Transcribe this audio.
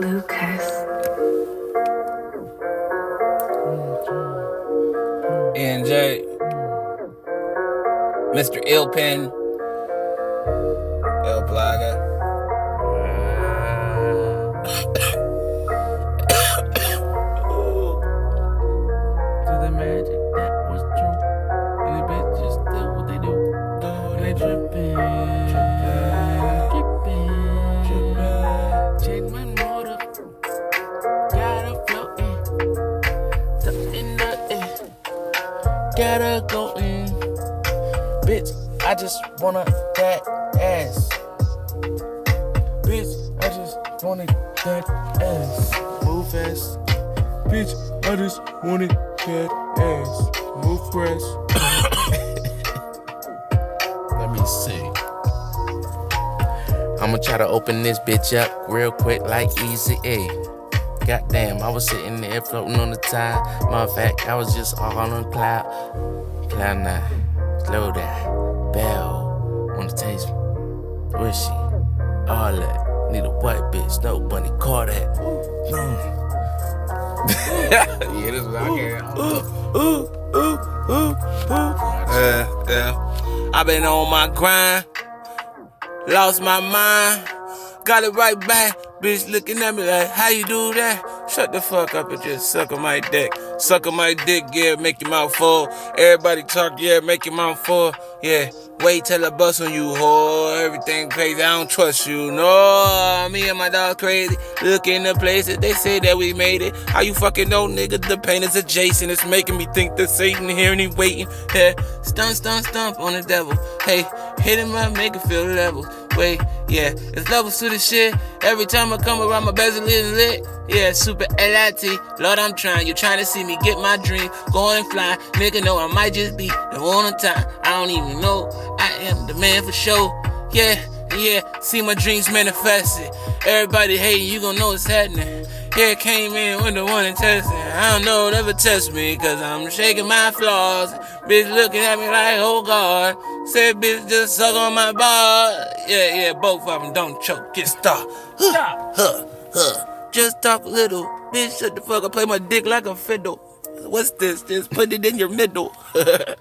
Lucas. NJ, Mr. Illpin, El Plaga. Air, got her going. Bitch, I just wanna that ass. Bitch, I just wanted that ass. Move fast. Bitch, I just wanted that ass. Move fast. Let me see. I'ma try to open this bitch up real quick like easy A. Goddamn, I was sitting there floating on the tide. Matter of fact, I was just all on cloud. Cloud nine. Slow down. Bell. Wanna taste me? Wishy. All that. Need a white bitch. No bunny. Call that. Yeah, this is out here. Ooh, ooh, ooh, ooh. Yeah, yeah. i uh, uh, been on my grind. Lost my mind. Got it right back. Bitch looking at me like, how you do that? Shut the fuck up and just suck on my dick. Suck on my dick, yeah, make your mouth full. Everybody talk, yeah, make your mouth full. Yeah, wait till I bust on you, whore. Everything crazy, I don't trust you. No, me and my dog crazy. Look in the places, they say that we made it. How you fucking know, nigga? The pain is adjacent. It's making me think that Satan here and he waiting. Yeah, stump, stump, stump on the devil. Hey, hit him up, make it feel level. Wait, yeah, it's levels to the shit. Every time I come around, my bezel is lit. Yeah, super LIT. Lord, I'm trying. You trying to see me get my dream. Going and fly. Nigga, know I might just be the one on time. I don't even know. I am the man for sure. Yeah, yeah, see my dreams manifested. Everybody hating, you gon' know what's happening. Yeah, came in with the one and testing. I don't know, never test me, cause I'm shaking my flaws. Bitch looking at me like, oh God. Said bitch just suck on my bar. Yeah, yeah, both of them don't choke. Get stop. Huh, huh, huh. Just talk a little. Bitch, shut the fuck up. Play my dick like a fiddle. What's this? Just put it in your middle.